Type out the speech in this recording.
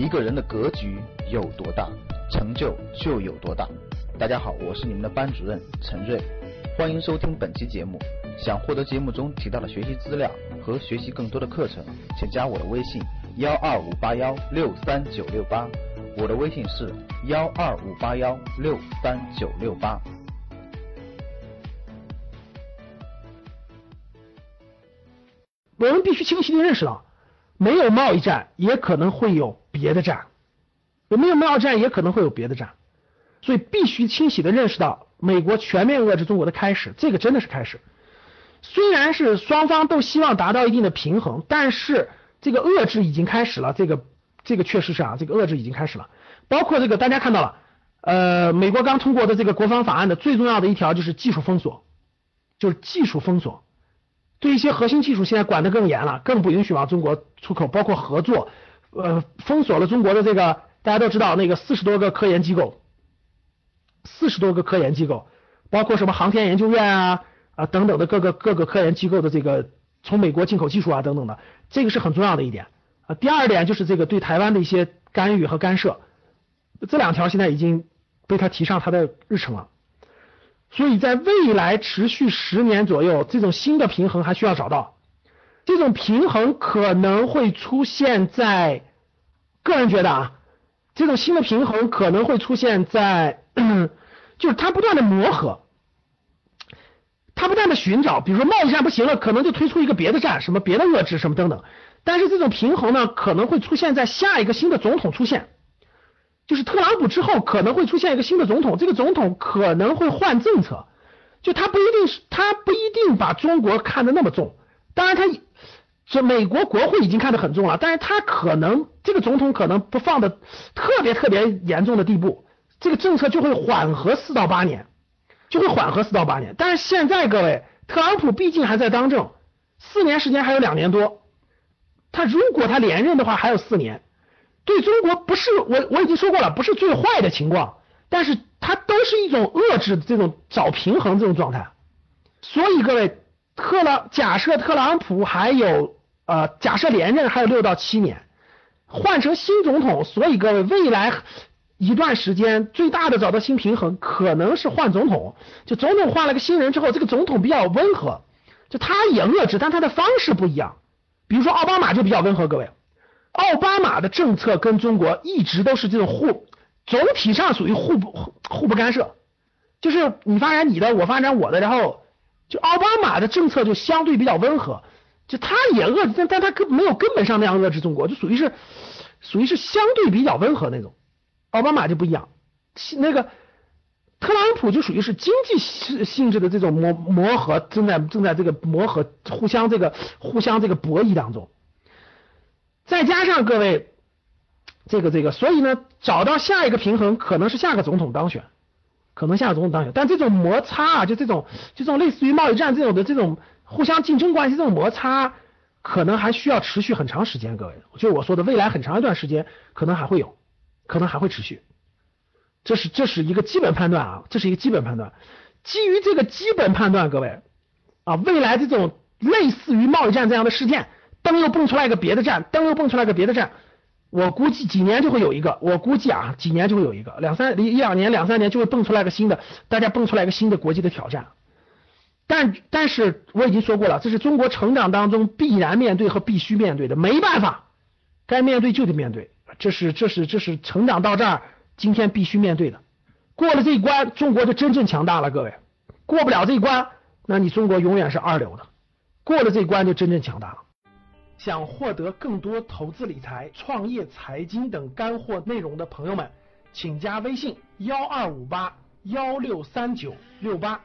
一个人的格局有多大，成就就有多大。大家好，我是你们的班主任陈瑞，欢迎收听本期节目。想获得节目中提到的学习资料和学习更多的课程，请加我的微信幺二五八幺六三九六八。我的微信是幺二五八幺六三九六八。我们必须清晰的认识到，没有贸易战也可能会有别的战，没有贸易战也可能会有别的战，所以必须清晰的认识到，美国全面遏制中国的开始，这个真的是开始。虽然是双方都希望达到一定的平衡，但是这个遏制已经开始了，这个这个确实是啊，这个遏制已经开始了。包括这个大家看到了，呃，美国刚通过的这个国防法案的最重要的一条就是技术封锁，就是技术封锁。对一些核心技术现在管得更严了，更不允许往中国出口，包括合作，呃，封锁了中国的这个大家都知道那个四十多个科研机构，四十多个科研机构，包括什么航天研究院啊啊等等的各个各个科研机构的这个从美国进口技术啊等等的，这个是很重要的一点啊。第二点就是这个对台湾的一些干预和干涉，这两条现在已经被他提上他的日程了。所以在未来持续十年左右，这种新的平衡还需要找到。这种平衡可能会出现在，个人觉得啊，这种新的平衡可能会出现在，就是它不断的磨合，它不断的寻找，比如说贸易战不行了，可能就推出一个别的战，什么别的遏制什么等等。但是这种平衡呢，可能会出现在下一个新的总统出现。就是特朗普之后可能会出现一个新的总统，这个总统可能会换政策，就他不一定是他不一定把中国看得那么重，当然他这美国国会已经看得很重了，但是他可能这个总统可能不放的特别特别严重的地步，这个政策就会缓和四到八年，就会缓和四到八年。但是现在各位，特朗普毕竟还在当政，四年时间还有两年多，他如果他连任的话还有四年。对中国不是我我已经说过了，不是最坏的情况，但是它都是一种遏制这种找平衡这种状态。所以各位，特朗假设特朗普还有呃假设连任还有六到七年，换成新总统，所以各位未来一段时间最大的找到新平衡可能是换总统，就总统换了个新人之后，这个总统比较温和，就他也遏制，但他的方式不一样。比如说奥巴马就比较温和，各位。奥巴马的政策跟中国一直都是这种互，总体上属于互不互互不干涉，就是你发展你的，我发展我的，然后就奥巴马的政策就相对比较温和，就他也遏制，但但他根没有根本上那样遏制中国，就属于是属于是相对比较温和那种，奥巴马就不一样，那个特朗普就属于是经济性性质的这种磨磨合，正在正在这个磨合，互相这个互相这个博弈当中。再加上各位，这个这个，所以呢，找到下一个平衡可能是下个总统当选，可能下个总统当选，但这种摩擦啊，就这种就这种类似于贸易战这种的这种互相竞争关系，这种摩擦可能还需要持续很长时间。各位，就我说的，未来很长一段时间可能还会有，可能还会持续。这是这是一个基本判断啊，这是一个基本判断。基于这个基本判断，各位啊，未来这种类似于贸易战这样的事件。灯又蹦出来一个别的站，灯又蹦出来个别的站，我估计几年就会有一个，我估计啊，几年就会有一个，两三一两年两三年就会蹦出来个新的，大家蹦出来一个新的国际的挑战。但但是我已经说过了，这是中国成长当中必然面对和必须面对的，没办法，该面对就得面对，这是这是这是成长到这儿今天必须面对的。过了这一关，中国就真正强大了，各位。过不了这一关，那你中国永远是二流的。过了这一关就真正强大了。想获得更多投资理财、创业财经等干货内容的朋友们，请加微信幺二五八幺六三九六八。